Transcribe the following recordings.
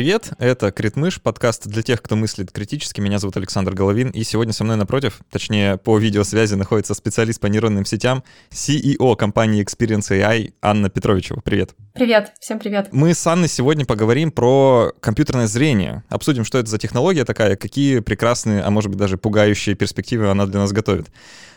Привет, это Критмыш, подкаст для тех, кто мыслит критически. Меня зовут Александр Головин, и сегодня со мной напротив, точнее, по видеосвязи находится специалист по нейронным сетям, CEO компании Experience AI Анна Петровичева. Привет. Привет, всем привет. Мы с Анной сегодня поговорим про компьютерное зрение. Обсудим, что это за технология такая, какие прекрасные, а может быть даже пугающие перспективы она для нас готовит.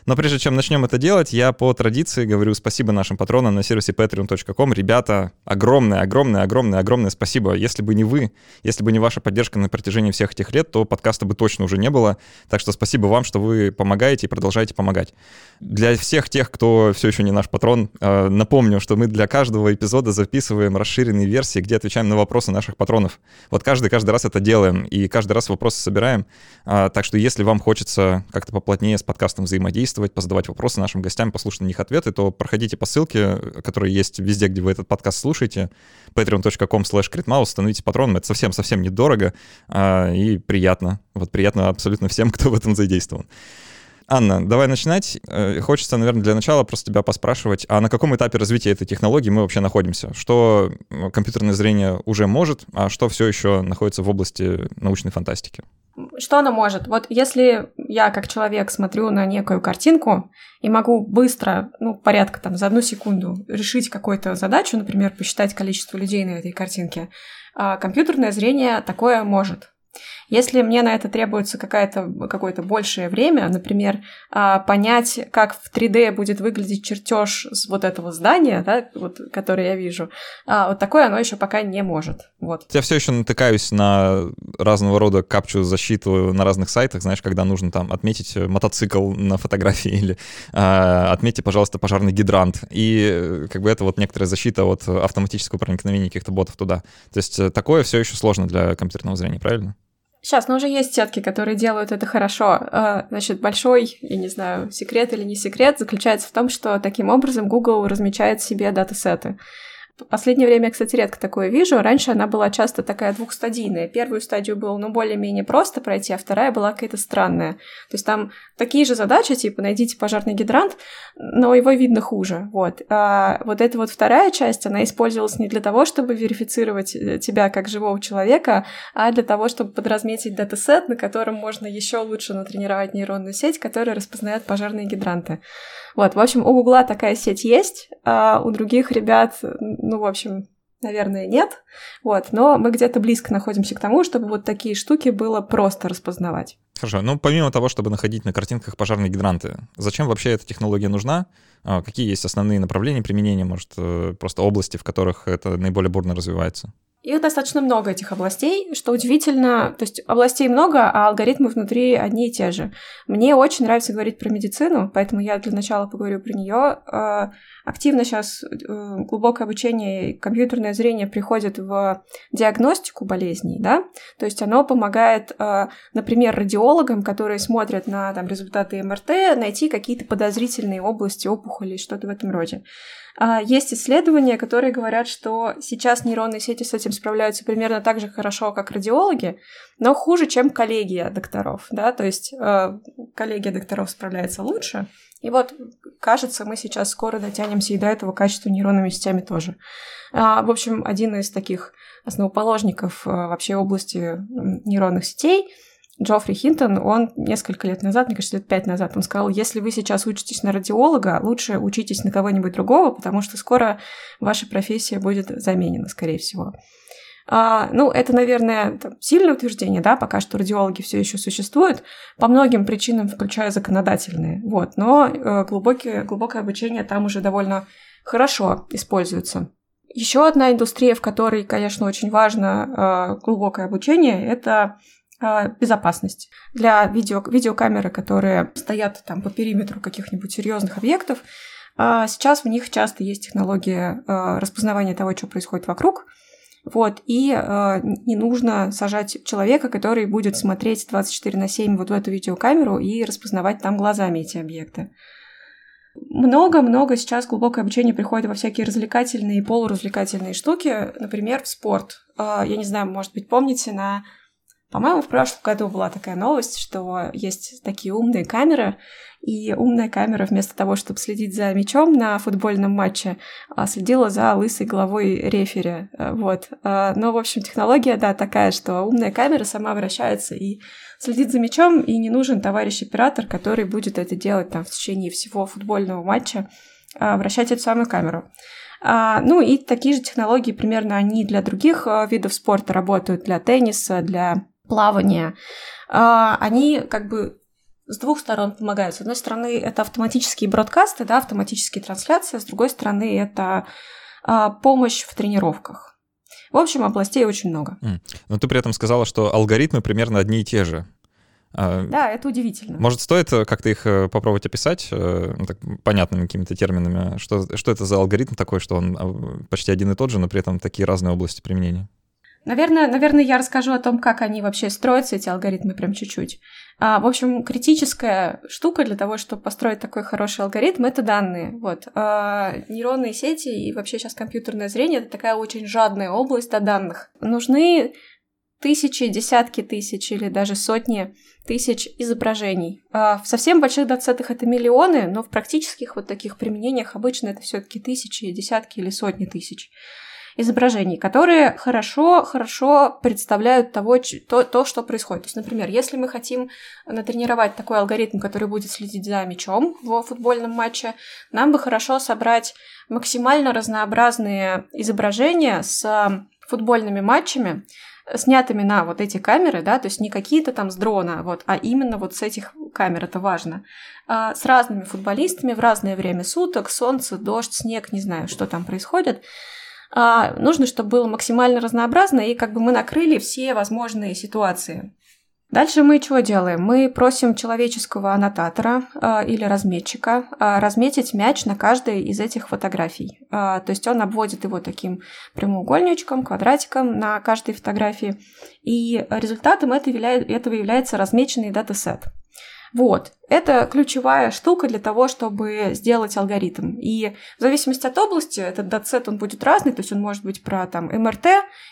Но прежде чем начнем это делать, я по традиции говорю спасибо нашим патронам на сервисе patreon.com. Ребята, огромное, огромное, огромное, огромное спасибо. Если бы не вы, если бы не ваша поддержка на протяжении всех этих лет, то подкаста бы точно уже не было. Так что спасибо вам, что вы помогаете и продолжаете помогать. Для всех тех, кто все еще не наш патрон, э, напомню, что мы для каждого эпизода записываем расширенные версии, где отвечаем на вопросы наших патронов. Вот каждый, каждый раз это делаем, и каждый раз вопросы собираем. А, так что если вам хочется как-то поплотнее с подкастом взаимодействовать, подействовать, позадавать вопросы нашим гостям, послушать на них ответы, то проходите по ссылке, которая есть везде, где вы этот подкаст слушаете, patreon.com slash становитесь патроном, это совсем-совсем недорого а, и приятно. Вот приятно абсолютно всем, кто в этом задействован. Анна, давай начинать. Э, хочется, наверное, для начала просто тебя поспрашивать, а на каком этапе развития этой технологии мы вообще находимся? Что компьютерное зрение уже может, а что все еще находится в области научной фантастики? Что оно может? Вот если я как человек смотрю на некую картинку и могу быстро, ну, порядка там за одну секунду решить какую-то задачу, например, посчитать количество людей на этой картинке, а компьютерное зрение такое может. Если мне на это требуется какое-то какое-то большее время, например, а, понять, как в 3D будет выглядеть чертеж вот этого здания, да, вот, который я вижу, а, вот такое оно еще пока не может. Вот. Я все еще натыкаюсь на разного рода капчу защиту на разных сайтах, знаешь, когда нужно там отметить мотоцикл на фотографии или э, отметьте, пожалуйста, пожарный гидрант. И как бы это вот некоторая защита от автоматического проникновения каких-то ботов туда. То есть э, такое все еще сложно для компьютерного зрения, правильно? Сейчас, но уже есть сетки, которые делают это хорошо. А, значит, большой, я не знаю, секрет или не секрет, заключается в том, что таким образом Google размечает себе датасеты. В последнее время, кстати, редко такое вижу. Раньше она была часто такая двухстадийная. Первую стадию было, ну, более-менее просто пройти, а вторая была какая-то странная. То есть там такие же задачи, типа, найдите пожарный гидрант, но его видно хуже. Вот. А вот эта вот вторая часть, она использовалась не для того, чтобы верифицировать э, тебя как живого человека, а для того, чтобы подразметить датасет, на котором можно еще лучше натренировать нейронную сеть, которая распознает пожарные гидранты. Вот, в общем, у Гугла такая сеть есть, а у других ребят, ну, в общем, наверное, нет. Вот, но мы где-то близко находимся к тому, чтобы вот такие штуки было просто распознавать. Хорошо, ну помимо того, чтобы находить на картинках пожарные гидранты, зачем вообще эта технология нужна? А, какие есть основные направления применения, может, э, просто области, в которых это наиболее бурно развивается? Их достаточно много, этих областей, что удивительно. То есть областей много, а алгоритмы внутри одни и те же. Мне очень нравится говорить про медицину, поэтому я для начала поговорю про нее. А, активно сейчас э, глубокое обучение и компьютерное зрение приходит в диагностику болезней, да, то есть оно помогает, а, например, радиологам, которые смотрят на там, результаты МРТ, найти какие-то подозрительные области опухоли, что-то в этом роде. А, есть исследования, которые говорят, что сейчас нейронные сети с этим справляются примерно так же хорошо, как радиологи, но хуже, чем коллегия докторов, да, то есть э, коллегия докторов справляется лучше, и вот, кажется, мы сейчас скоро дотянемся и до этого качества нейронными сетями тоже. А, в общем, один из таких основоположников вообще области нейронных сетей — Джоффри Хинтон, он несколько лет назад, мне кажется, лет пять назад, он сказал, если вы сейчас учитесь на радиолога, лучше учитесь на кого-нибудь другого, потому что скоро ваша профессия будет заменена, скорее всего. А, ну, это, наверное, там, сильное утверждение, да, пока что радиологи все еще существуют, по многим причинам, включая законодательные, вот, но э, глубокие, глубокое обучение там уже довольно хорошо используется. Еще одна индустрия, в которой, конечно, очень важно э, глубокое обучение, это безопасность. Для видео, видеокамеры, которые стоят там по периметру каких-нибудь серьезных объектов, а, сейчас в них часто есть технология а, распознавания того, что происходит вокруг. Вот, и не нужно сажать человека, который будет смотреть 24 на 7 вот в эту видеокамеру и распознавать там глазами эти объекты. Много-много сейчас глубокое обучение приходит во всякие развлекательные и полуразвлекательные штуки, например, в спорт. Я не знаю, может быть, помните, на По-моему, в прошлом году была такая новость, что есть такие умные камеры, и умная камера вместо того, чтобы следить за мячом на футбольном матче, а, следила за лысой головой рефери. Э, вот. А, но, в общем, технология, да, такая, что умная камера сама вращается и следит за мячом, и не нужен товарищ-оператор, который будет это делать там в течение всего футбольного матча, а, вращать эту самую камеру. Ну и такие же технологии примерно они для других видов спорта работают, для тенниса, для плавания, а, они как бы с двух сторон помогают. С одной стороны, это автоматические бродкасты, да, автоматические трансляции, с другой стороны, это а, помощь в тренировках. В общем, областей очень много. Но ты при этом сказала, что алгоритмы примерно одни и те же. А, да, это удивительно. Может, стоит как-то их э, попробовать описать э, ну, так, понятными какими-то терминами? Что, что это за алгоритм такой, что он почти один и тот же, но при этом такие разные области применения? Наверное, наверное, я расскажу о том, как они вообще строятся, эти алгоритмы, прям чуть-чуть. А, в общем, критическая штука для того, чтобы построить такой хороший алгоритм, это данные. Вот. А, нейронные сети и вообще сейчас компьютерное зрение — это такая очень жадная область до данных. Нужны тысячи, десятки тысяч или даже сотни тысяч изображений. А в совсем больших датсетах это миллионы, но в практических вот таких применениях обычно это все таки тысячи, десятки или сотни тысяч изображений, которые хорошо, хорошо представляют того, то, то, что происходит. То есть, например, если мы хотим натренировать такой алгоритм, который будет следить за мячом в футбольном матче, нам бы хорошо собрать максимально разнообразные изображения с футбольными матчами, снятыми на вот эти камеры, да, то есть не какие-то там с дрона, вот, а именно вот с этих камер, это важно, а, с разными футболистами в разное время суток, солнце, дождь, снег, не знаю, что там происходит, а, нужно, чтобы было максимально разнообразно, и как бы мы накрыли все возможные ситуации. Дальше мы что делаем? Мы просим человеческого аннотатора э, или разметчика э, разметить мяч на каждой из этих фотографий. Э, то есть он обводит его таким прямоугольничком, квадратиком на каждой фотографии. И результатом этого является размеченный датасет. Вот. Это ключевая штука для того, чтобы сделать алгоритм. И в зависимости от области этот датсет, он будет разный, то есть он может быть про там МРТ,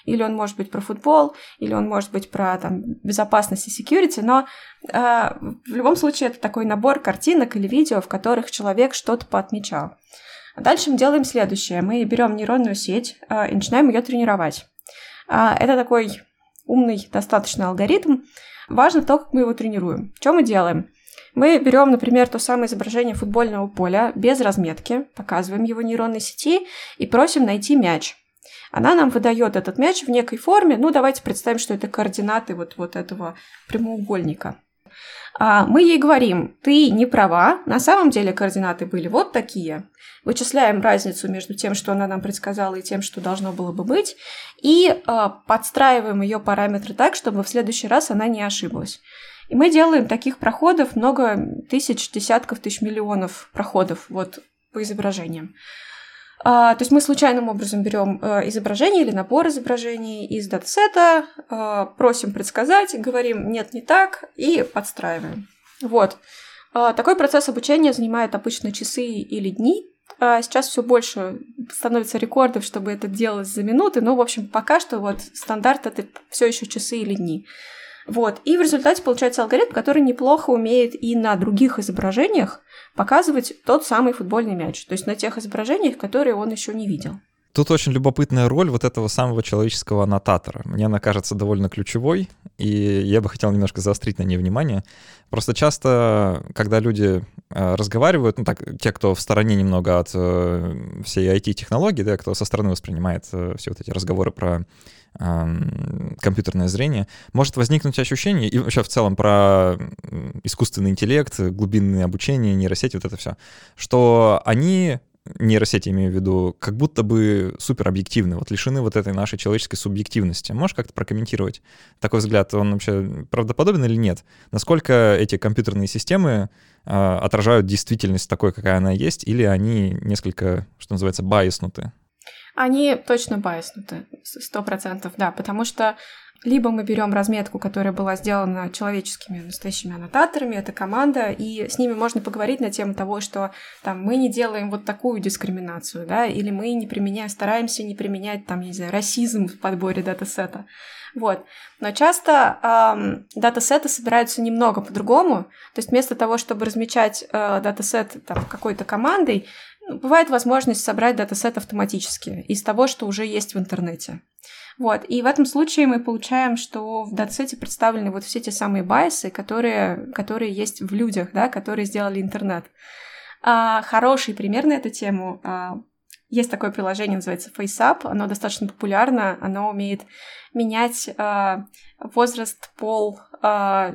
или он может быть про футбол, или он может быть про там безопасность и security, но э, в любом случае это такой набор картинок или видео, в которых человек что-то поотмечал. Дальше мы делаем следующее. Мы берем нейронную сеть э, и начинаем ее тренировать. Э, это такой умный достаточно алгоритм, Важно то, как мы его тренируем. Что мы делаем? Мы берем, например, то самое изображение футбольного поля без разметки, показываем его нейронной сети и просим найти мяч. Она нам выдает этот мяч в некой форме. Ну, давайте представим, что это координаты вот, вот этого прямоугольника. А мы ей говорим, ты не права, на самом деле координаты были вот такие. Вычисляем разницу между тем, что она нам предсказала, и тем, что должно было бы быть, и а, подстраиваем ее параметры так, чтобы в следующий раз она не ошиблась. И мы делаем таких проходов много тысяч, десятков тысяч миллионов проходов вот по изображениям. А, то есть мы случайным образом берем а, изображение или набор изображений из датасета, а, просим предсказать, говорим нет, не так, и подстраиваем. Вот. А, такой процесс обучения занимает обычно часы или дни. А сейчас все больше становится рекордов, чтобы это делалось за минуты, но, в общем, пока что вот стандарт это все еще часы или дни. Вот. И в результате получается алгоритм, который неплохо умеет и на других изображениях показывать тот самый футбольный мяч, то есть на тех изображениях, которые он еще не видел. Тут очень любопытная роль вот этого самого человеческого аннотатора. Мне она кажется довольно ключевой, и я бы хотел немножко заострить на ней внимание. Просто часто, когда люди э, разговаривают, ну так, те, кто в стороне немного от э, всей IT-технологии, да, кто со стороны воспринимает э, все вот эти разговоры про компьютерное зрение, может возникнуть ощущение, и вообще в целом про искусственный интеллект, глубинное обучение, нейросети, вот это все, что они нейросети имею в виду, как будто бы супер объективны, вот лишены вот этой нашей человеческой субъективности. Можешь как-то прокомментировать такой взгляд? Он вообще правдоподобен или нет? Насколько эти компьютерные системы э, отражают действительность такой, какая она есть, или они несколько, что называется, байснуты? Они точно байснуты, сто процентов, да, потому что либо мы берем разметку, которая была сделана человеческими настоящими аннотаторами, это команда, и с ними можно поговорить на тему того, что там мы не делаем вот такую дискриминацию, да, или мы не применяем, стараемся не применять там, не знаю, расизм в подборе датасета. Вот. Но часто эм, датасеты собираются немного по-другому. То есть вместо того, чтобы размечать э, датасет там, какой-то командой, бывает возможность собрать датасет автоматически из того, что уже есть в интернете. Вот. И в этом случае мы получаем, что в датасете представлены вот все те самые байсы, которые, которые есть в людях, да, которые сделали интернет. А, хороший пример на эту тему а, есть такое приложение, называется FaceUp, оно достаточно популярно, оно умеет менять э, возраст, пол э,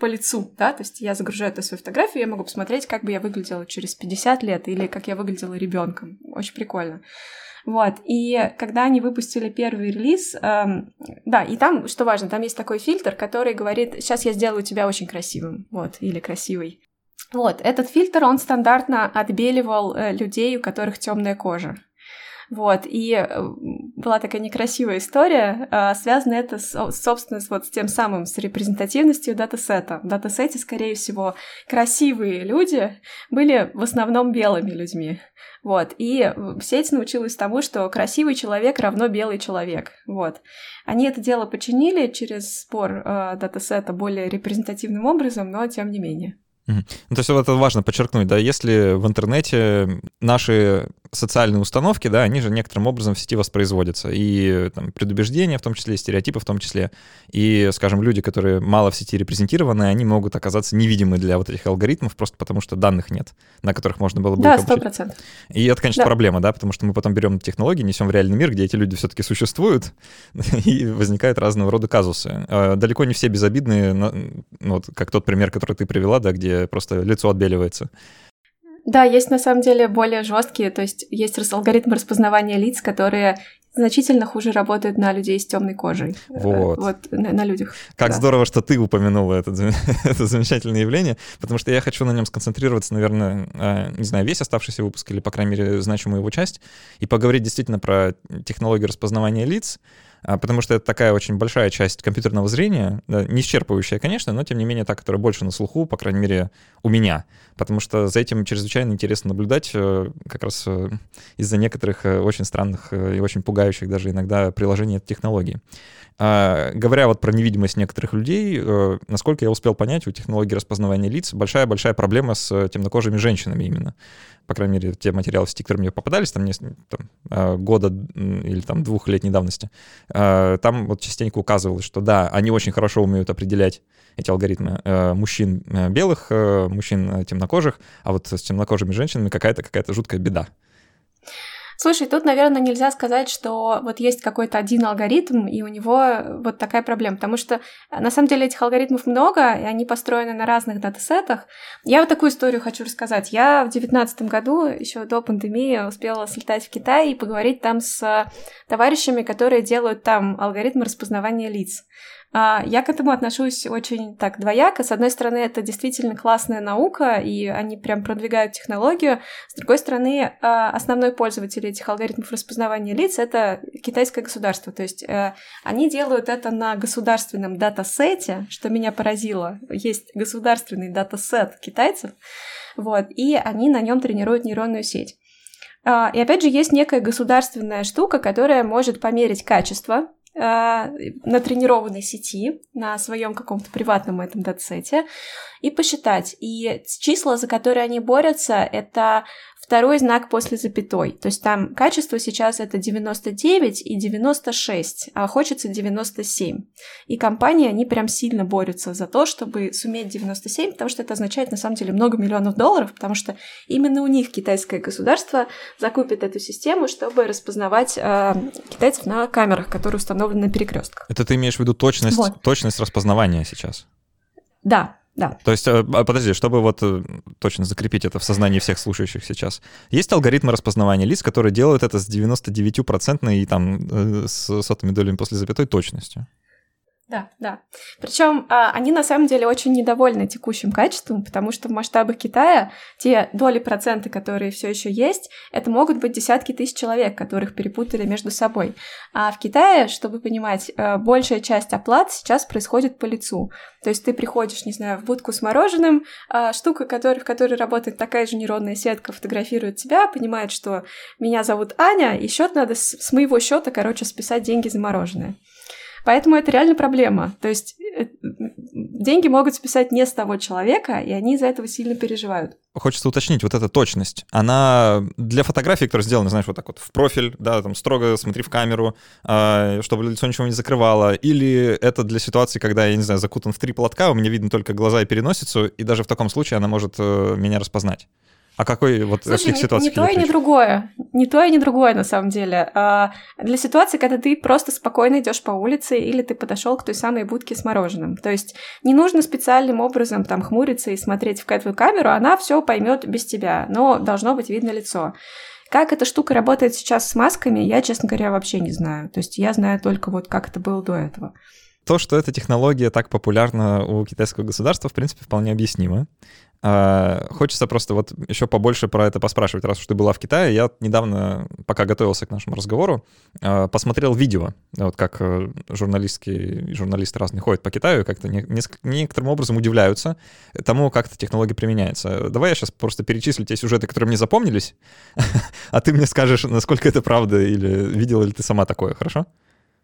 по лицу, да, то есть я загружаю эту свою фотографию, я могу посмотреть, как бы я выглядела через 50 лет или как я выглядела ребенком. Очень прикольно. Вот, и когда они выпустили первый релиз, эм, да, и там, что важно, там есть такой фильтр, который говорит, сейчас я сделаю тебя очень красивым, вот, или красивой. Вот, этот фильтр, он стандартно отбеливал э, людей, у которых темная кожа. Вот, и э, была такая некрасивая история, э, связана это, с, собственно, вот с тем самым, с репрезентативностью датасета. В датасете, скорее всего, красивые люди были в основном белыми людьми. Вот, и сеть научилась тому, что красивый человек равно белый человек. Вот. Они это дело починили через спор э, датасета более репрезентативным образом, но тем не менее. Ну, то есть вот это важно подчеркнуть, да, если в интернете наши социальные установки, да, они же некоторым образом в сети воспроизводятся. И там, предубеждения, в том числе, и стереотипы в том числе. И, скажем, люди, которые мало в сети репрезентированы, они могут оказаться невидимы для вот этих алгоритмов просто потому, что данных нет, на которых можно было бы Да, сто процентов. И это, конечно, да. проблема, да, потому что мы потом берем технологии, несем в реальный мир, где эти люди все-таки существуют, и возникают разного рода казусы. А, далеко не все безобидные, ну, вот как тот пример, который ты привела, да, где просто лицо отбеливается. Да, есть на самом деле более жесткие, то есть есть алгоритмы распознавания лиц, которые значительно хуже работают на людей с темной кожей. Э, вот. Вот на, на людях. Как да. здорово, что ты упомянула это, это замечательное явление, потому что я хочу на нем сконцентрироваться, наверное, э, не знаю, весь оставшийся выпуск или, по крайней мере, значимую его часть, и поговорить действительно про технологию распознавания лиц, а, потому что это такая очень большая часть компьютерного зрения, не исчерпывающая, конечно, но тем не менее та, которая больше на слуху, по крайней мере, у меня, потому что за этим чрезвычайно интересно наблюдать э, как раз э, из-за некоторых э, очень странных и очень пугающих даже иногда приложений этой технологии. А, говоря вот про невидимость некоторых людей, насколько я успел понять, у технологии распознавания лиц большая-большая проблема с темнокожими женщинами именно по крайней мере, те материалы в сети, которые мне попадались, там, там а, года или там двухлетней давности, а, там вот частенько указывалось, что да, они очень хорошо умеют определять эти алгоритмы мужчин белых, мужчин темнокожих, а вот с темнокожими женщинами какая-то какая-то жуткая беда. Слушай, тут, наверное, нельзя сказать, что вот есть какой-то один алгоритм, и у него вот такая проблема, потому что э, на самом деле этих алгоритмов много, и они построены на разных датасетах. Я вот такую историю хочу рассказать. Я в девятнадцатом году, еще до пандемии, успела слетать в Китай и поговорить там с товарищами, которые делают там алгоритмы распознавания лиц. А, я к этому отношусь очень так двояко. С одной стороны, это действительно классная наука, и они прям продвигают технологию. С другой стороны, а, основной пользователь этих алгоритмов распознавания лиц — это китайское государство. То есть э, они делают это на государственном датасете, что меня поразило. Есть государственный датасет китайцев, вот, и они на нем тренируют нейронную сеть. А, и опять же, есть некая государственная штука, которая может померить качество на тренированной сети, на своем каком-то приватном этом датсете, и посчитать. И числа, за которые они борются, это второй знак после запятой. То есть там качество сейчас это 99 и 96, а хочется 97. И компании, они прям сильно борются за то, чтобы суметь 97, потому что это означает на самом деле много миллионов долларов, потому что именно у них китайское государство закупит эту систему, чтобы распознавать э, китайцев на камерах, которые установлены на перекрестках. Это ты имеешь в виду точность, вот. точность распознавания сейчас? Да, да. То есть, э, а, подожди, чтобы вот э, точно закрепить это в сознании всех слушающих сейчас. Есть алгоритмы распознавания лиц, которые делают это с 99% и там э, с сотыми долями после запятой точностью? Да, да. Причем а, они на самом деле очень недовольны текущим качеством, потому что в масштабах Китая те доли процента, которые все еще есть, это могут быть десятки тысяч человек, которых перепутали между собой. А в Китае, чтобы понимать, а, большая часть оплат сейчас происходит по лицу. То есть ты приходишь, не знаю, в будку с мороженым, а штука, который, в которой работает такая же нейронная сетка, фотографирует тебя, понимает, что меня зовут Аня, и счет надо с, с моего счета, короче, списать деньги за мороженое. Поэтому это реально проблема. То есть э, деньги могут списать не с того человека, и они из-за этого сильно переживают. Хочется уточнить, вот эта точность, она для фотографии, которая сделана, знаешь, вот так вот в профиль, да, там строго смотри в камеру, э, чтобы лицо ничего не закрывало, или это для ситуации, когда я, не знаю, закутан в три платка, у меня видно только глаза и переносицу, и даже в таком случае она может э, меня распознать. А какой вот Слушай, каких ситуаций? Не, не то и не другое. Не то и не другое, на самом деле. А для ситуации, когда ты просто спокойно идешь по улице или ты подошел к той самой будке с мороженым. То есть не нужно специальным образом там хмуриться и смотреть в твою камеру, она все поймет без тебя, но должно быть видно лицо. Как эта штука работает сейчас с масками, я, честно говоря, вообще не знаю. То есть я знаю только вот как это было до этого. То, что эта технология так популярна у китайского государства, в принципе, вполне объяснимо. А, хочется просто вот еще побольше про это поспрашивать, раз уж ты была в Китае. Я недавно, пока готовился к нашему разговору, а, посмотрел видео, вот как э, журналистские, журналисты разные ходят по Китаю, как-то некоторым образом удивляются тому, как эта технология применяется. Давай я сейчас просто перечислю те сюжеты, которые мне запомнились, а ты мне скажешь, насколько это правда, или видела ли ты сама такое, хорошо?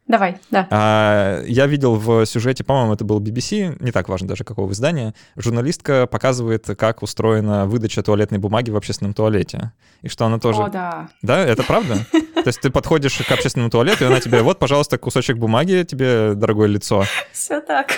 Давай, да. А, я видел в сюжете, по-моему, это был BBC, не так важно даже какого издания, журналистка показывает, как устроена выдача туалетной бумаги в общественном туалете. И что она тоже... О, да. Да, это правда? То есть ты подходишь к общественному туалету, и она тебе, вот, пожалуйста, кусочек бумаги тебе, дорогое лицо. Все так.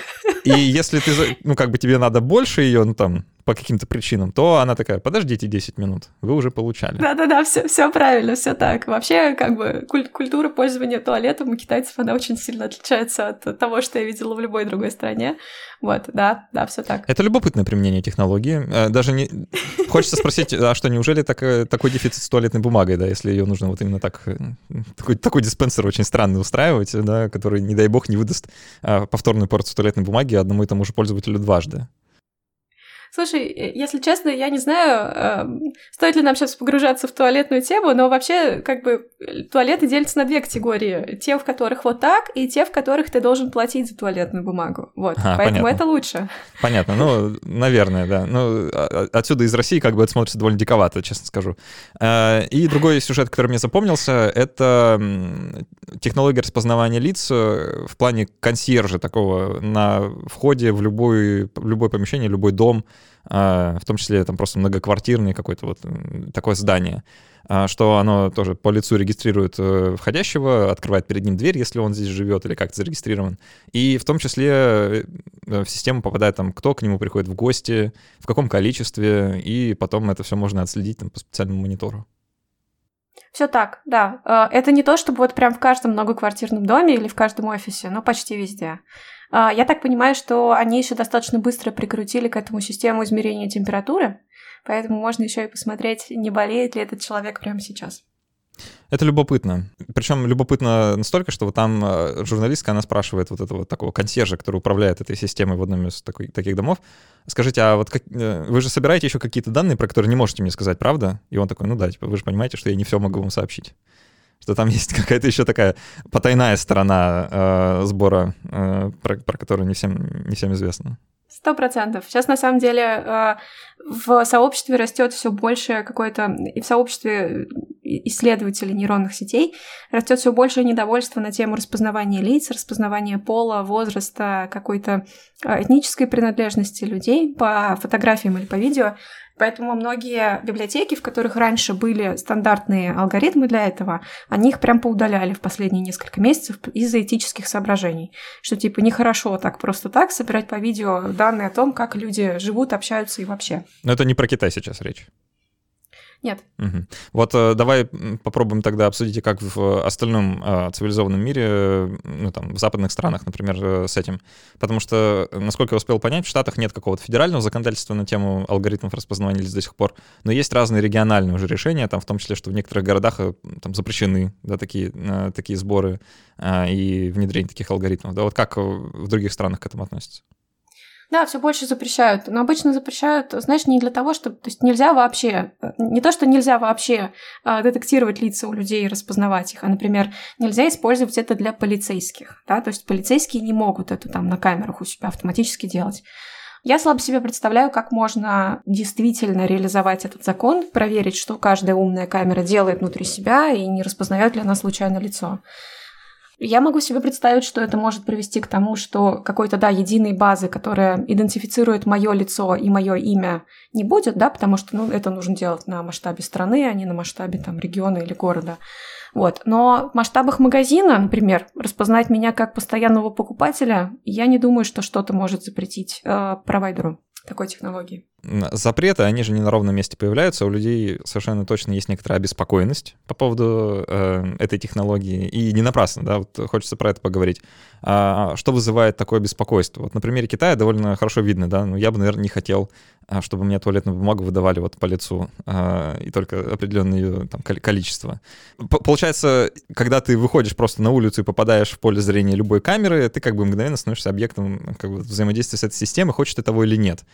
И если ты, ну, как бы тебе надо больше ее, ну, там, по каким-то причинам, то она такая, подождите 10 минут, вы уже получали. Да-да-да, все, все правильно, все так. Вообще, как бы, куль- культура пользования туалетом у китайцев, она очень сильно отличается от того, что я видела в любой другой стране. Вот, да, да, все так. Это любопытное применение технологии. Э, даже не... Хочется спросить, а что, неужели так, э, такой дефицит с туалетной бумагой, да, если ее нужно вот именно так, э, такой, такой диспенсер очень странный устраивать, да, который, не дай бог, не выдаст повторную порцию туалетной бумаги одному и тому же пользователю дважды. Слушай, э, если честно, я не знаю, э, стоит ли нам сейчас погружаться в туалетную тему, но вообще, как бы, туалеты делятся на две категории. Те, в которых вот так, и те, в которых ты должен платить за туалетную бумагу. Вот, а, поэтому понятно. это лучше. Понятно, ну, наверное, да. Ну, а, а, отсюда из России как бы это смотрится довольно диковато, честно скажу. Э, и другой сюжет, который мне запомнился, это технология распознавания лиц в плане консьержа такого на входе в любой, в любое помещение, любой дом, в том числе там просто многоквартирный какой-то вот такое здание, а, что оно тоже по лицу регистрирует э, входящего, открывает перед ним дверь, если он здесь живет или как-то зарегистрирован. И в том числе э, в систему попадает там, кто к нему приходит в гости, в каком количестве, и потом это все можно отследить там, по специальному монитору. Все так, да. Э, это не то, чтобы вот прям в каждом многоквартирном доме или в каждом офисе, но почти везде. А, я так понимаю, что они еще достаточно быстро прикрутили к этому систему измерения температуры, поэтому можно еще и посмотреть, не болеет ли этот человек прямо сейчас. Это любопытно. Причем любопытно настолько, что вот там а, журналистка, она спрашивает вот этого такого консьержа, который управляет этой системой в одном из такой, таких домов, скажите, а вот как, э, вы же собираете еще какие-то данные, про которые не можете мне сказать, правда? И он такой, ну да, типа, вы же понимаете, что я не все могу вам сообщить что там есть какая-то еще такая потайная сторона э, сбора, э, про, про которую не всем, не всем известно. Сто процентов. Сейчас на самом деле э, в сообществе растет все больше какое-то, и в сообществе исследователей нейронных сетей растет все больше недовольства на тему распознавания лиц, распознавания пола, возраста, какой-то э, этнической принадлежности людей по фотографиям или по видео. Поэтому многие библиотеки, в которых раньше были стандартные алгоритмы для этого, они их прям поудаляли в последние несколько месяцев из-за этических соображений. Что типа нехорошо так просто так собирать по видео данные о том, как люди живут, общаются и вообще. Но это не про Китай сейчас речь. Нет. Угу. Вот э, давай попробуем тогда обсудить, как в остальном э, цивилизованном мире, э, ну там, в западных странах, например, э, с этим. Потому что, насколько я успел понять, в Штатах нет какого-то федерального законодательства на тему алгоритмов распознавания лиц до сих пор, но есть разные региональные уже решения, там в том числе, что в некоторых городах э, там запрещены да, такие, э, такие сборы э, и внедрение таких алгоритмов. Да, вот как в других странах к этому относятся? Да, все больше запрещают. Но обычно запрещают, знаешь, не для того, чтобы... То есть нельзя вообще... Не то, что нельзя вообще а, детектировать лица у людей и распознавать их, а, например, нельзя использовать это для полицейских. Да? То есть полицейские не могут это там на камерах у себя автоматически делать. Я слабо себе представляю, как можно действительно реализовать этот закон, проверить, что каждая умная камера делает внутри себя и не распознает ли она случайно лицо. Я могу себе представить, что это может привести к тому, что какой-то, да, единой базы, которая идентифицирует мое лицо и мое имя, не будет, да, потому что, ну, это нужно делать на масштабе страны, а не на масштабе, там, региона или города. Вот. Но в масштабах магазина, например, распознать меня как постоянного покупателя, я не думаю, что что-то может запретить э, провайдеру такой технологии запреты, они же не на ровном месте появляются. У людей совершенно точно есть некоторая обеспокоенность по поводу э, этой технологии. И не напрасно, да, вот хочется про это поговорить. А, что вызывает такое беспокойство? Вот на примере Китая довольно хорошо видно, да, ну я бы, наверное, не хотел, а, чтобы мне туалетную бумагу выдавали вот по лицу а, и только определенное ее там, количество. П получается, когда ты выходишь просто на улицу и попадаешь в поле зрения любой камеры, ты как бы мгновенно становишься объектом как бы, взаимодействия с этой системой, хочешь ты того или нет.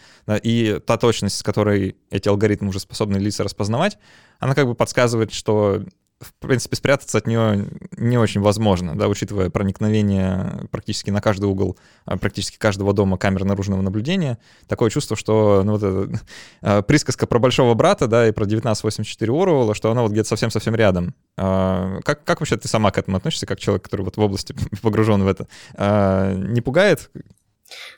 И та точность, с которой эти алгоритмы уже способны лица распознавать, она как бы подсказывает, что в принципе, спрятаться от нее не очень возможно, да, учитывая проникновение практически на каждый угол а, практически каждого дома камер наружного наблюдения. Такое чувство, что ну, вот эта присказка про большого брата, да, и про 1984 Оруэлла, что она вот где-то совсем-совсем рядом. Э, как, как вообще ты сама к этому относишься, как человек, который вот в области погружен в это? Э, не пугает?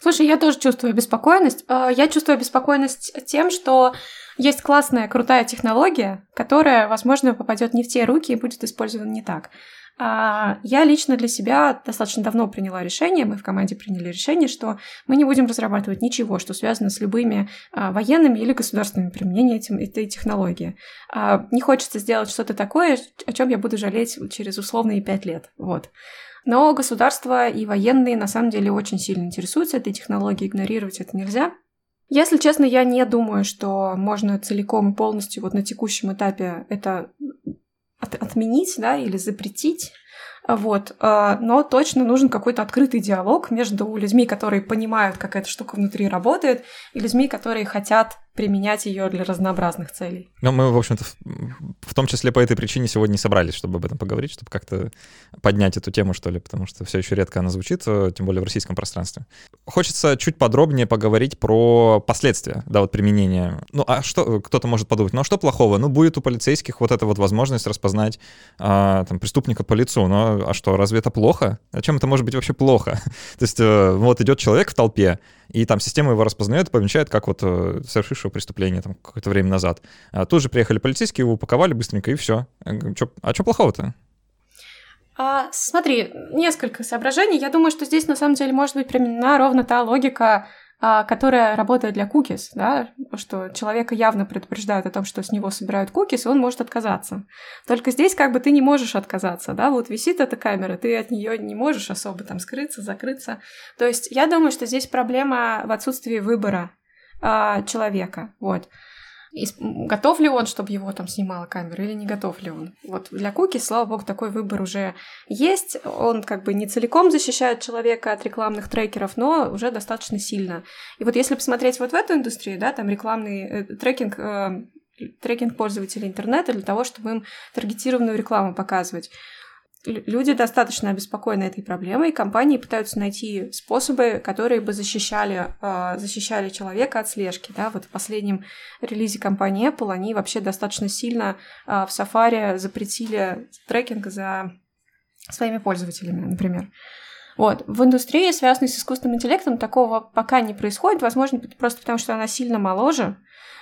Слушай, я тоже чувствую обеспокоенность. А, я чувствую обеспокоенность тем, что есть классная, крутая технология, которая, возможно, попадет не в те руки и будет использована не так. А, я лично для себя достаточно давно приняла решение, мы в команде приняли решение, что мы не будем разрабатывать ничего, что связано с любыми а, военными или государственными применениями этой технологии. Не хочется сделать что-то такое, о чем я буду жалеть через условные пять лет. Вот. Но государство и военные на самом деле очень сильно интересуются этой технологией, игнорировать это нельзя. Если честно, я не думаю, что можно целиком и полностью вот на текущем этапе это от отменить, да, или запретить. Вот. А, но точно нужен какой-то открытый диалог между людьми, которые понимают, как эта штука внутри работает, и людьми, которые хотят применять ее для разнообразных целей. Ну, мы, в общем-то, в, том числе по этой причине сегодня собрались, чтобы об этом поговорить, чтобы как-то поднять эту тему, что ли, потому что все еще редко она звучит, э, тем более в российском пространстве. Хочется чуть подробнее поговорить про последствия, да, вот применения. Ну, а что, кто-то может подумать, ну, а что плохого? Ну, будет у полицейских вот эта вот возможность распознать а, там, преступника по лицу, ну, а что, разве это плохо? А чем это может быть вообще плохо? То есть э, вот идет человек в толпе, и там система его распознает, помечает, как вот э, совершившего преступление там какое-то время назад. А тут же приехали полицейские, его упаковали быстренько, и все. А что плохого-то? А, смотри, несколько соображений. Я думаю, что здесь на самом деле может быть применена ровно та логика которая работает для cookies, да, что человека явно предупреждают о том, что с него собирают cookies, и он может отказаться. Только здесь как бы ты не можешь отказаться, да, вот висит эта камера, ты от нее не можешь особо там скрыться, закрыться. То есть я думаю, что здесь проблема в отсутствии выбора а, человека, вот и готов ли он, чтобы его там снимала камера, или не готов ли он. Вот для Куки, слава богу, такой выбор уже есть. Он как бы не целиком защищает человека от рекламных трекеров, но уже достаточно сильно. И вот если посмотреть вот в эту индустрию, да, там рекламный э, трекинг э, трекинг пользователей интернета для того, чтобы им таргетированную рекламу показывать люди достаточно обеспокоены этой проблемой, и компании пытаются найти способы, которые бы защищали, э, защищали человека от слежки. Да? Вот в последнем релизе компании Apple они вообще достаточно сильно э, в Safari запретили трекинг за своими пользователями, например. Вот. В индустрии, связанной с искусственным интеллектом, такого пока не происходит. Возможно, просто потому что она сильно моложе,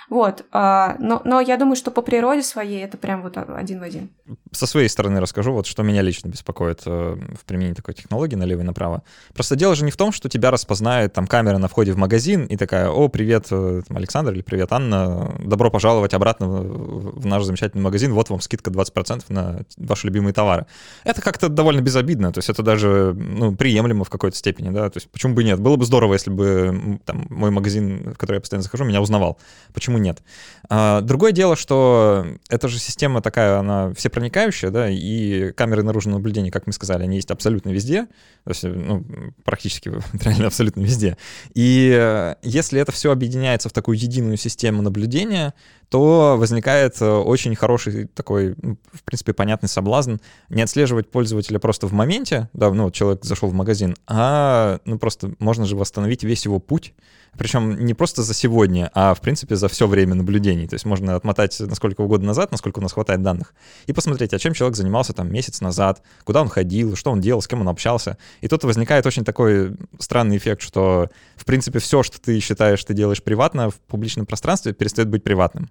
Вот, а, но, но я думаю, что по природе своей это прям вот один в один. Со своей стороны расскажу, вот что меня лично беспокоит э, в применении такой технологии налево и направо. Просто дело же не в том, что тебя распознает там камера на входе в магазин и такая, о, привет, э, там, Александр или привет, Анна, добро пожаловать обратно в наш замечательный магазин, вот вам скидка 20% на ваши любимые товары. Это как-то довольно безобидно, то есть это даже ну, приемлемо в какой-то степени, да, то есть почему бы нет? Было бы здорово, если бы там, мой магазин, в который я постоянно захожу, меня узнавал. Почему нет? А, другое дело, что эта же система такая, она всепроникающая, да, и камеры наружного наблюдения, как мы сказали, они есть абсолютно везде, то есть, ну, практически реально абсолютно везде. И э, если это все объединяется в такую единую систему наблюдения, то возникает э, очень хороший такой, ну, в принципе, понятный соблазн не отслеживать пользователя просто в моменте, да, ну, человек зашел в магазин, а, ну, просто можно же восстановить весь его путь, причем не просто за сегодня, а, в принципе, за все время наблюдений. То есть можно отмотать насколько угодно назад, насколько у нас хватает данных, и посмотреть, а чем человек занимался там месяц назад, куда он ходил, что он делал, с кем он общался. И тут возникает очень такой странный эффект, что, в принципе, все, что ты считаешь, ты делаешь приватно в публичном пространстве, перестает быть приватным.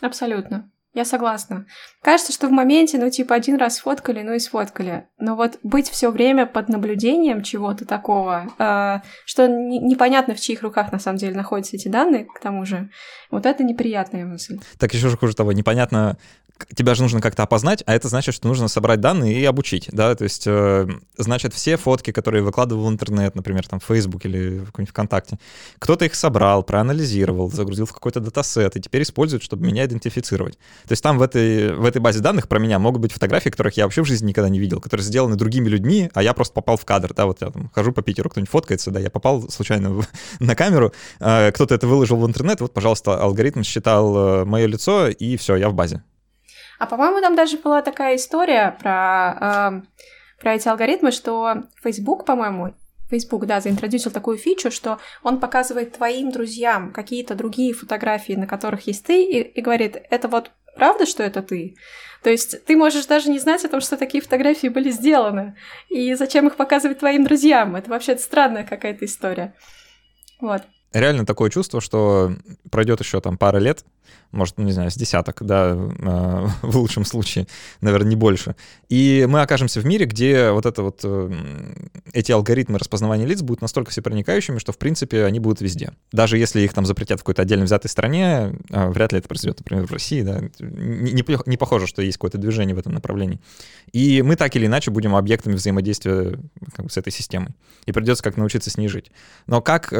Абсолютно. Я согласна. Кажется, что в моменте, ну, типа, один раз сфоткали, ну и сфоткали. Но вот быть все время под наблюдением чего-то такого, э, что непонятно, в чьих руках на самом деле находятся эти данные, к тому же, вот это неприятная мысль. Так еще же хуже того, непонятно, тебя же нужно как-то опознать, а это значит, что нужно собрать данные и обучить, да, то есть, э, значит, все фотки, которые выкладывал в интернет, например, там, в Facebook или в какой-нибудь ВКонтакте, кто-то их собрал, проанализировал, загрузил в какой-то датасет и теперь использует, чтобы меня идентифицировать. То есть там в этой, в этой базе данных про меня могут быть фотографии, которых я вообще в жизни никогда не видел, которые сделаны другими людьми, а я просто попал в кадр, да, вот я там хожу по Питеру, кто-нибудь фоткается, да, я попал случайно в, на камеру, э, кто-то это выложил в интернет, вот, пожалуйста, алгоритм считал э, мое лицо, и все, я в базе. А по-моему, там даже была такая история про, э, про эти алгоритмы, что Facebook, по-моему, Facebook, да, заинтродюсил такую фичу, что он показывает твоим друзьям какие-то другие фотографии, на которых есть ты, и, и говорит, это вот правда, что это ты? То есть ты можешь даже не знать о том, что такие фотографии были сделаны, и зачем их показывать твоим друзьям. Это вообще странная какая-то история. Вот реально такое чувство, что пройдет еще там пара лет, может, ну, не знаю, с десяток, да, э, в лучшем случае, наверное, не больше. И мы окажемся в мире, где вот это вот, э, эти алгоритмы распознавания лиц будут настолько всепроникающими, что, в принципе, они будут везде. Даже если их там запретят в какой-то отдельно взятой стране, э, вряд ли это произойдет, например, в России, да, не, не, похоже, что есть какое-то движение в этом направлении. И мы так или иначе будем объектами взаимодействия как бы, с этой системой. И придется как научиться с ней жить. Но как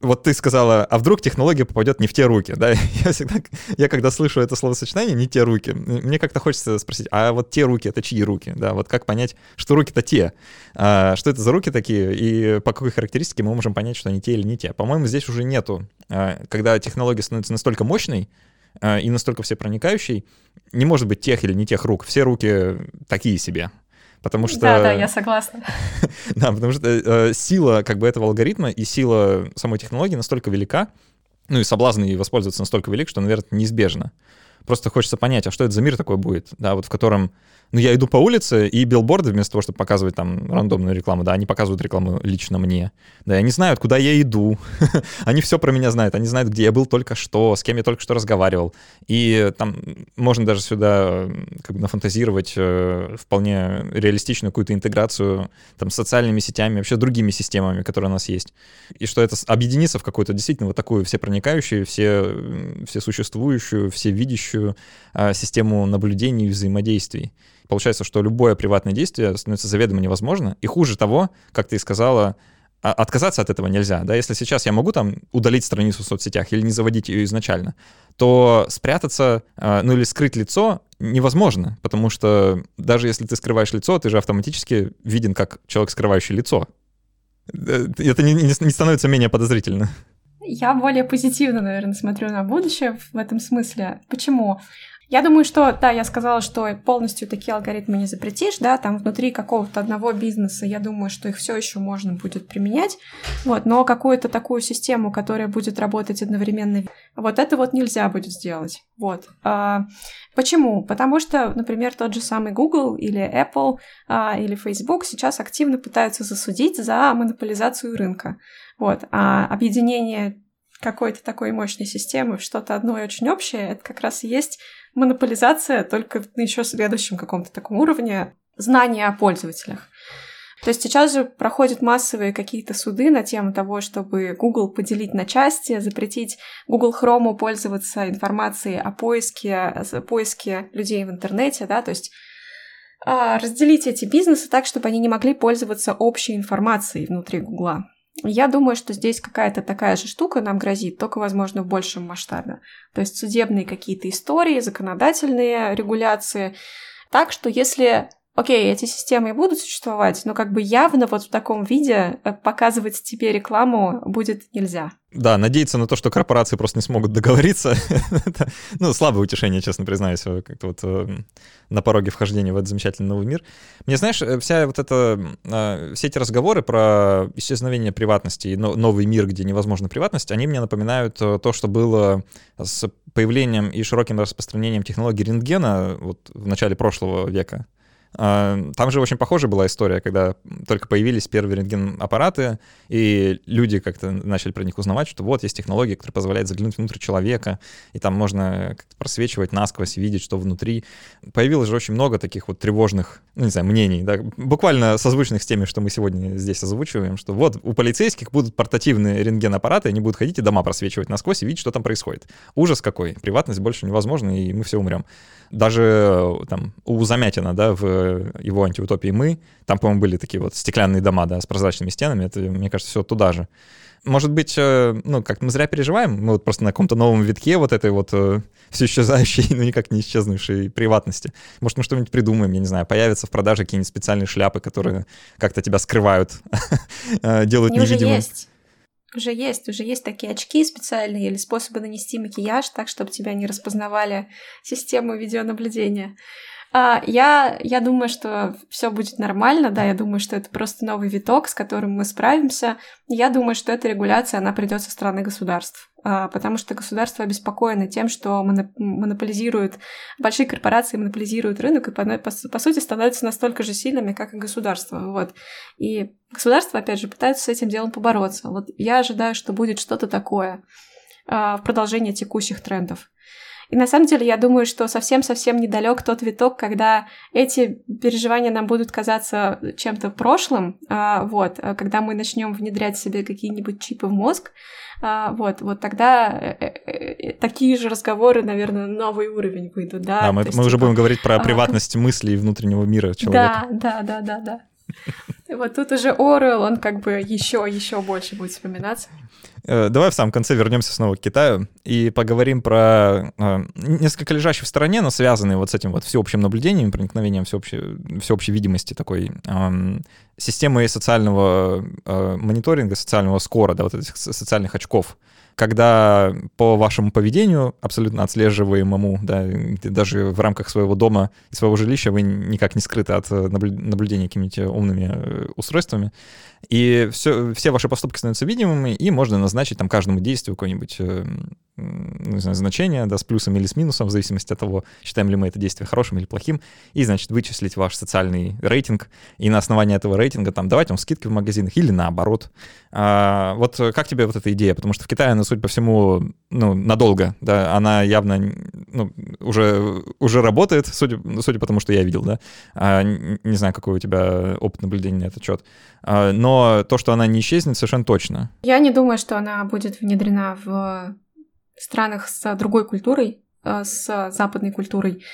вот ты сказала, а вдруг технология попадет не в те руки, да? Я всегда, я когда слышу это словосочетание, не те руки, мне как-то хочется спросить, а вот те руки, это чьи руки, да? Вот как понять, что руки-то те? А, что это за руки такие, и по какой характеристике мы можем понять, что они те или не те? По-моему, здесь уже нету. А, когда технология становится настолько мощной, а, и настолько всепроникающей, не может быть тех или не тех рук. Все руки такие себе. Потому что... Да, да, я согласна. да, потому что э, сила как бы этого алгоритма и сила самой технологии настолько велика, ну и соблазн ей воспользоваться настолько велик, что, наверное, неизбежно. Просто хочется понять, а что это за мир такой будет, да, вот в котором ну, я иду по улице, и билборды вместо того, чтобы показывать там рандомную рекламу, да, они показывают рекламу лично мне. Да, и они знают, куда я иду. они все про меня знают. Они знают, где я был только что, с кем я только что разговаривал. И там можно даже сюда как бы нафантазировать э, вполне реалистичную какую-то интеграцию там с социальными сетями, вообще другими системами, которые у нас есть. И что это объединится в какую-то действительно вот такую всепроникающую, все, все существующую, все видящую э, систему наблюдений и взаимодействий. Получается, что любое приватное действие становится заведомо невозможно. И хуже того, как ты сказала, а, отказаться от этого нельзя. Да? Если сейчас я могу там удалить страницу в соцсетях или не заводить ее изначально, то спрятаться, а, ну или скрыть лицо невозможно, потому что даже если ты скрываешь лицо, ты же автоматически виден как человек, скрывающий лицо. Э, это не, не становится менее подозрительно. Я более позитивно, наверное, смотрю на будущее в этом смысле. Почему? Я думаю, что, да, я сказала, что полностью такие алгоритмы не запретишь, да, там внутри какого-то одного бизнеса, я думаю, что их все еще можно будет применять, вот, но какую-то такую систему, которая будет работать одновременно, вот это вот нельзя будет сделать, вот. А, почему? Потому что, например, тот же самый Google или Apple а, или Facebook сейчас активно пытаются засудить за монополизацию рынка, вот, а объединение какой-то такой мощной системы в что-то одно и очень общее, это как раз и есть монополизация только на еще следующем каком-то таком уровне знания о пользователях. То есть сейчас же проходят массовые какие-то суды на тему того, чтобы Google поделить на части, запретить Google Chrome пользоваться информацией о поиске, о поиске людей в интернете, да, то есть а, разделить эти бизнесы так, чтобы они не могли пользоваться общей информацией внутри Гугла. Я думаю, что здесь какая-то такая же штука нам грозит, только, возможно, в большем масштабе. То есть судебные какие-то истории, законодательные регуляции. Так что если окей, эти системы и будут существовать, но как бы явно вот в таком виде э, показывать тебе рекламу будет нельзя. Да, надеяться на то, что корпорации просто не смогут договориться. ну, слабое утешение, честно признаюсь, как-то вот э, на пороге вхождения в этот замечательный новый мир. Мне, знаешь, э, вся вот эта, все эти разговоры про исчезновение приватности и новый мир, где невозможна приватность, они мне напоминают то, что было с появлением и широким распространением технологий рентгена вот в начале прошлого века. А, там же очень похожая была история, когда только появились первые рентген-аппараты, и люди как-то начали про них узнавать, что вот есть технология, которая позволяет заглянуть внутрь человека, и там можно просвечивать насквозь видеть, что внутри. Появилось же очень много таких вот тревожных, ну, не знаю, мнений, да, буквально созвучных с теми, что мы сегодня здесь озвучиваем, что вот у полицейских будут портативные рентген-аппараты, они будут ходить и дома просвечивать насквозь и видеть, что там происходит. Ужас какой, приватность больше невозможна, и мы все умрем. Даже там у Замятина, да, в его антиутопии «Мы», там, по-моему, были такие вот стеклянные дома, да, с прозрачными стенами, это, мне кажется, все туда же. Может быть, э, ну, как мы зря переживаем, мы вот просто на каком-то новом витке вот этой вот э, все исчезающей, но никак не исчезнувшей приватности. Может, мы что-нибудь придумаем, я не знаю, появятся в продаже какие-нибудь специальные шляпы, которые как-то тебя скрывают, э, делают невидимым. есть. Уже есть, уже есть такие очки специальные или способы нанести макияж так, чтобы тебя не распознавали системы видеонаблюдения. А, я, я думаю, что все будет нормально, да, я думаю, что это просто новый виток, с которым мы справимся. Я думаю, что эта регуляция, она придет со стороны государств, а, потому что государство обеспокоено тем, что монополизируют, большие корпорации монополизируют рынок и, по, по, по сути, становятся настолько же сильными, как и государство, вот. И государство, опять же, пытается с этим делом побороться. Вот я ожидаю, что будет что-то такое а, в продолжение текущих трендов. И на самом деле я думаю, что совсем-совсем недалек тот виток, когда эти переживания нам будут казаться чем-то прошлым, а, вот, а когда мы начнем внедрять себе какие-нибудь чипы в мозг, а, вот, вот тогда э, э, э, такие же разговоры, наверное, новый уровень выйдут, да. Да, мы, мы есть, уже типа, будем говорить про приватность мыслей внутреннего мира человека. Да, да, да, да, да. Вот тут уже Орел, он как бы еще, еще больше будет вспоминаться. Э, давай в самом конце вернемся снова к Китаю и поговорим про э, несколько лежащих в стороне, но связанные вот с этим вот всеобщим наблюдением, проникновением всеобщей, всеобщей видимости такой системы социального э, мониторинга, социального скора, да, вот этих социальных очков когда по вашему поведению, абсолютно отслеживаемому, да, даже в рамках своего дома и своего жилища вы никак не скрыты от наблюдения какими-то умными устройствами, и все, все ваши поступки становятся видимыми, и можно назначить там каждому действию какое-нибудь э, не знаю, значение, да, с плюсом или с минусом, в зависимости от того, считаем ли мы это действие хорошим или плохим, и, значит, вычислить ваш социальный рейтинг, и на основании этого рейтинга там давать вам скидки в магазинах или наоборот. А, вот как тебе вот эта идея? Потому что в Китае, ну, судя по всему, ну, надолго, да, она явно, ну, уже, уже работает, судя, судя по тому, что я видел, да. А, не знаю, какой у тебя опыт наблюдения на этот счет. А, но то, что она не исчезнет, совершенно точно. Я не думаю, что она будет внедрена в странах с другой культурой, э, с западной культурой.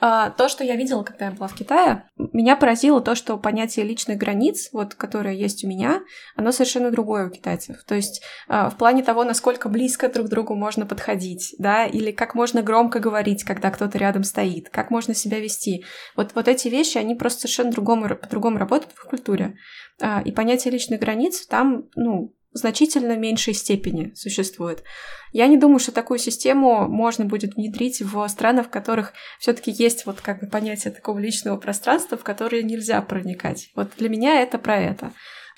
А, то, что я видела, когда я была в Китае, меня поразило то, что понятие личных границ, вот, которое есть у меня, оно совершенно другое у китайцев. То есть а, в плане того, насколько близко друг к другу можно подходить, да, или как можно громко говорить, когда кто-то рядом стоит, как можно себя вести. Вот, вот эти вещи, они просто совершенно другому, по-другому работают в культуре. А, и понятие личных границ там, ну, значительно меньшей степени существует. Я не думаю, что такую систему можно будет внедрить в страны, в которых все-таки есть вот как бы понятие такого личного пространства, в которое нельзя проникать. Вот для меня это про это.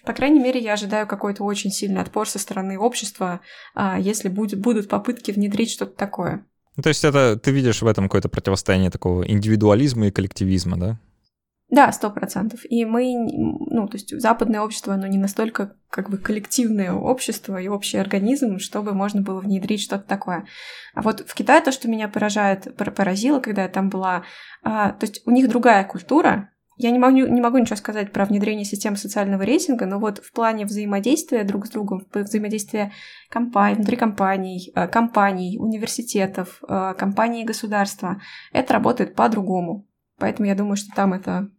По крайней мере, я ожидаю какой-то очень сильный отпор со стороны общества, а, если будет, будут попытки внедрить что-то такое. Ну, то есть это ты видишь в этом какое-то противостояние такого индивидуализма и коллективизма, да? Да, сто процентов. И мы, ну, то есть западное общество, оно не настолько как бы коллективное общество и общий организм, чтобы можно было внедрить что-то такое. А вот в Китае то, что меня поражает, поразило, когда я там была, а, то есть у них другая культура, я не могу, не могу ничего сказать про внедрение системы социального рейтинга, но вот в плане взаимодействия друг с другом, взаимодействия компаний, внутри компаний, э, компаний, университетов, э, компаний и государства, это работает по-другому. Поэтому я думаю, что там это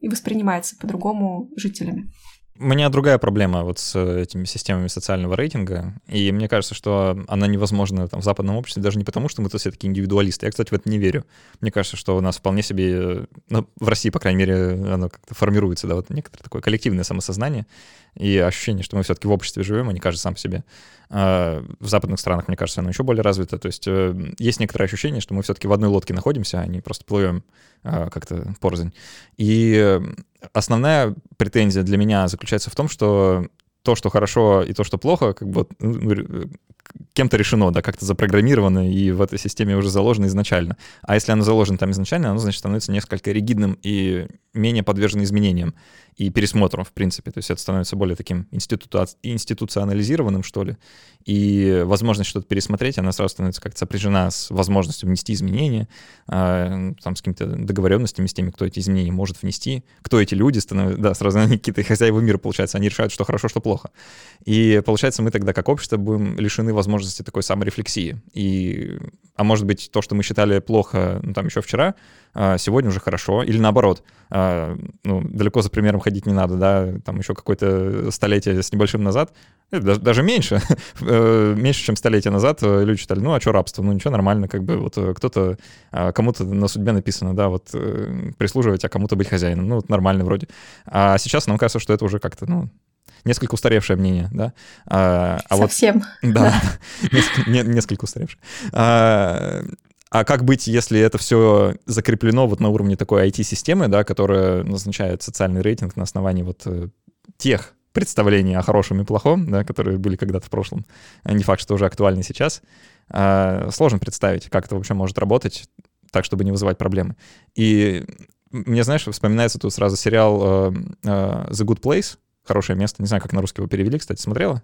и воспринимается по-другому жителями. У меня другая проблема вот с этими системами социального рейтинга, и мне кажется, что она невозможна там, в западном обществе даже не потому, что мы тут все таки индивидуалисты. Я, кстати, в это не верю. Мне кажется, что у нас вполне себе, ну, в России, по крайней мере, оно как-то формируется, да, вот некоторое такое коллективное самосознание и ощущение, что мы все-таки в обществе живем, а не каждый сам по себе. А в западных странах, мне кажется, оно еще более развито. То есть э, есть некоторое ощущение, что мы все-таки в одной лодке находимся, а не просто плывем а, как-то порознь. И основная претензия для меня заключается в том, что то, что хорошо и то, что плохо, как бы ну, кем-то решено, да, как-то запрограммировано и в этой системе уже заложено изначально. А если оно заложено там изначально, оно, значит, становится несколько ригидным и менее подвержено изменениям и пересмотру, в принципе. То есть это становится более таким институ... институционализированным, что ли. И возможность что-то пересмотреть, она сразу становится как-то сопряжена с возможностью внести изменения, э, там, с какими-то договоренностями с теми, кто эти изменения может внести, кто эти люди становятся, да, сразу они какие-то хозяева мира, получается, они решают, что хорошо, что плохо. И получается, мы тогда как общество будем лишены возможности такой саморефлексии. И, а может быть, то, что мы считали плохо, ну, там, еще вчера, а, сегодня уже хорошо, или наоборот, а, ну, далеко за примером ходить не надо, да, там еще какое-то столетие с небольшим назад, э, даже, меньше, э, меньше, чем столетие назад э, люди читали, ну, а что рабство, ну, ничего, нормально, как бы, вот кто-то, а, кому-то на судьбе написано, да, вот прислуживать, а кому-то быть хозяином, ну, вот нормально вроде. А сейчас нам кажется, что это уже как-то, ну, несколько устаревшее мнение, да. А, а Совсем. Вот, да, да. несколько, не, несколько устаревшее. А, а как быть, если это все закреплено вот на уровне такой IT-системы, да, которая назначает социальный рейтинг на основании вот э, тех представлений о хорошем и плохом, да, которые были когда-то в прошлом, а не факт, что уже актуальны сейчас. А, сложно представить, как это вообще может работать так, чтобы не вызывать проблемы. И мне, знаешь, вспоминается тут сразу сериал э, э, The Good Place, «Хорошее место». Не знаю, как на русский его перевели, кстати, смотрела?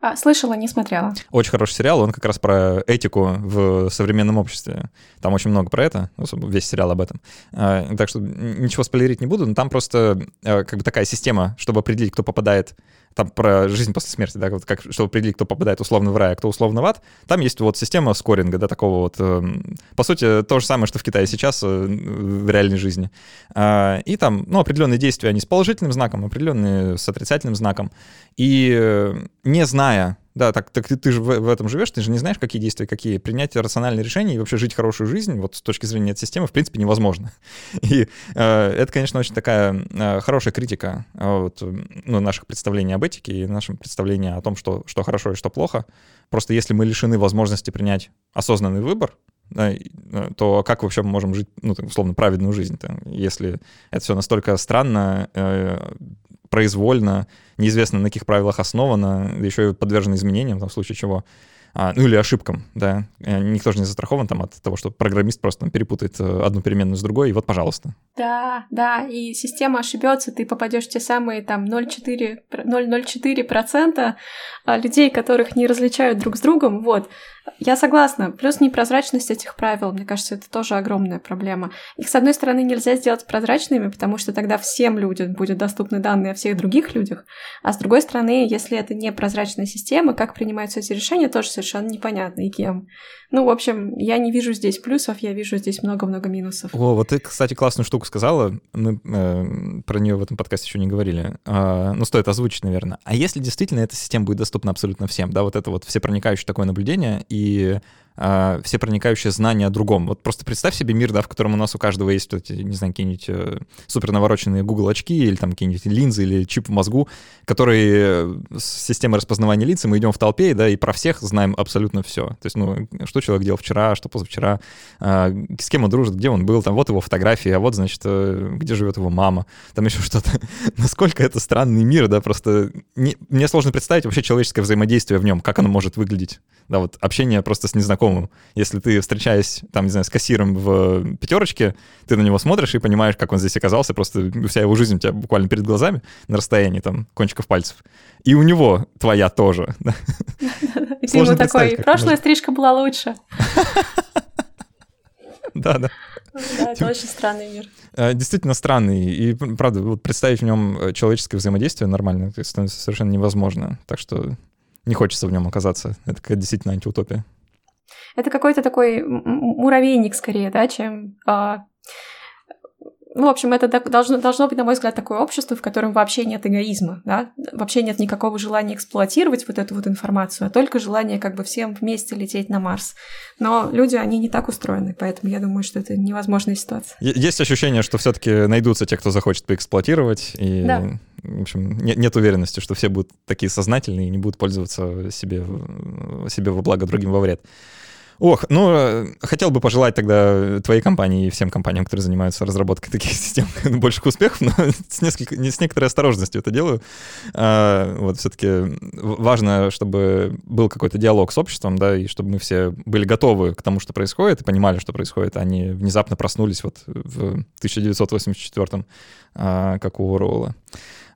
А, слышала, не смотрела. Очень хороший сериал, он как раз про этику в современном обществе. Там очень много про это, весь сериал об этом. А, так что ничего спойлерить не буду, но там просто а, как бы такая система, чтобы определить, кто попадает там про жизнь после смерти, да, вот как, чтобы определить, кто попадает условно в рай, а кто условно в ад, там есть вот система скоринга, да, такого вот, э, по сути, то же самое, что в Китае сейчас э, в реальной жизни. Э, и там, ну, определенные действия, они с положительным знаком, определенные с отрицательным знаком. И э, не зная, да, так, так ты, ты же в, в этом живешь, ты же не знаешь, какие действия, какие. Принять рациональные решения и вообще жить хорошую жизнь, вот с точки зрения этой системы, в принципе, невозможно. И э, это, конечно, очень такая э, хорошая критика э, вот, ну, наших представлений об этике и нашим представлений о том, что, что хорошо и что плохо. Просто если мы лишены возможности принять осознанный выбор, да, э, то как вообще мы можем жить, ну, условно, праведную жизнь, если это все настолько странно, э, произвольно, неизвестно на каких правилах основано, еще и подвержено изменениям, там, в случае чего а, ну или ошибкам, да. Э, никто же не застрахован там от того, что программист просто там, перепутает э, одну переменную с другой, и вот, пожалуйста. Да, да, и система ошибется, ты попадешь в те самые там 0,04% а, людей, которых не различают друг с другом, вот. Я согласна. Плюс непрозрачность этих правил, мне кажется, это тоже огромная проблема. Их, с одной стороны, нельзя сделать прозрачными, потому что тогда всем людям будет доступны данные о всех других людях, а с другой стороны, если это не прозрачная система, как принимаются эти решения, тоже совершенно непонятно и кем. Ну, в общем, я не вижу здесь плюсов, я вижу здесь много-много минусов. О, вот ты, кстати, классную штуку сказала. Мы э, про нее в этом подкасте еще не говорили. Э, ну, стоит озвучить, наверное. А если действительно эта система будет доступна абсолютно всем, да, вот это вот всепроникающее такое наблюдение, и die э, всепроникающее знание о другом. Вот просто представь себе мир, да, в котором у нас у каждого есть, эти, не знаю, какие-нибудь э, супер навороченные Google очки или там какие-нибудь линзы или чип в мозгу, которые с системой распознавания лиц, и мы идем в толпе, да, и про всех знаем абсолютно все. То есть, ну, что человек делал вчера, что позавчера, э, с кем он дружит, где он был, там вот его фотографии, а вот, значит, э, где живет его мама, там еще что-то. Насколько это странный мир, да, просто не, мне сложно представить вообще человеческое взаимодействие в нем, как оно может выглядеть. Да, вот общение просто с незнакомым знакомым. Если ты, встречаясь, там, не знаю, с кассиром в пятерочке, ты на него смотришь и понимаешь, как он здесь оказался, просто вся его жизнь у тебя буквально перед глазами на расстоянии там кончиков пальцев. И у него твоя тоже. И ты ему такой, прошлая стрижка была лучше. Да, да. Да, это очень странный мир. Э, действительно странный. И, правда, вот представить в нем э, человеческое взаимодействие нормально становится совершенно невозможно. Так что не хочется в нем оказаться. Это какая действительно антиутопия. Это какой-то такой муравейник скорее, да, чем а, ну, в общем, это должно, должно быть, на мой взгляд, такое общество, в котором вообще нет эгоизма, да, вообще нет никакого желания эксплуатировать вот эту вот информацию, а только желание как бы всем вместе лететь на Марс. Но люди, они не так устроены, поэтому я думаю, что это невозможная ситуация. Есть ощущение, что все таки найдутся те, кто захочет поэксплуатировать, и, да. В общем, нет, нет уверенности, что все будут такие сознательные и не будут пользоваться себе, себе во благо другим во вред. Ох, ну, э, хотел бы пожелать тогда твоей компании и всем компаниям, которые занимаются разработкой таких систем, больших успехов, но с, несколько, не с некоторой осторожностью это делаю. А, вот все-таки важно, чтобы был какой-то диалог с обществом, да, и чтобы мы все были готовы к тому, что происходит, и понимали, что происходит, а не внезапно проснулись вот в 1984 а, как у Оруэлла.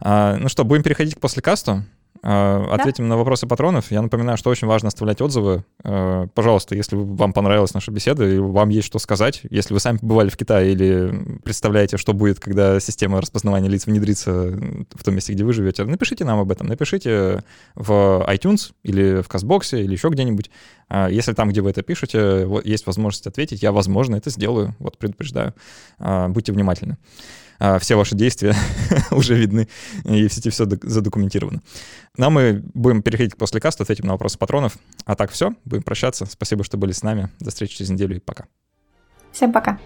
А, ну что, будем переходить к послекасту. А, ответим да? на вопросы патронов. Я напоминаю, что очень важно оставлять отзывы. А, пожалуйста, если вам понравилась наша беседа и вам есть что сказать, если вы сами побывали в Китае или представляете, что будет, когда система распознавания лиц внедрится в том месте, где вы живете, напишите нам об этом. Напишите в iTunes или в Казбоксе или еще где-нибудь. Если там, где вы это пишете, есть возможность ответить, я, возможно, это сделаю. Вот предупреждаю. Будьте внимательны. А, все ваши действия уже видны, и в сети все задокументировано. Ну, а мы будем переходить после каста, ответим на вопросы патронов. А так все, будем прощаться. Спасибо, что были с нами. До встречи через неделю и пока. Всем пока.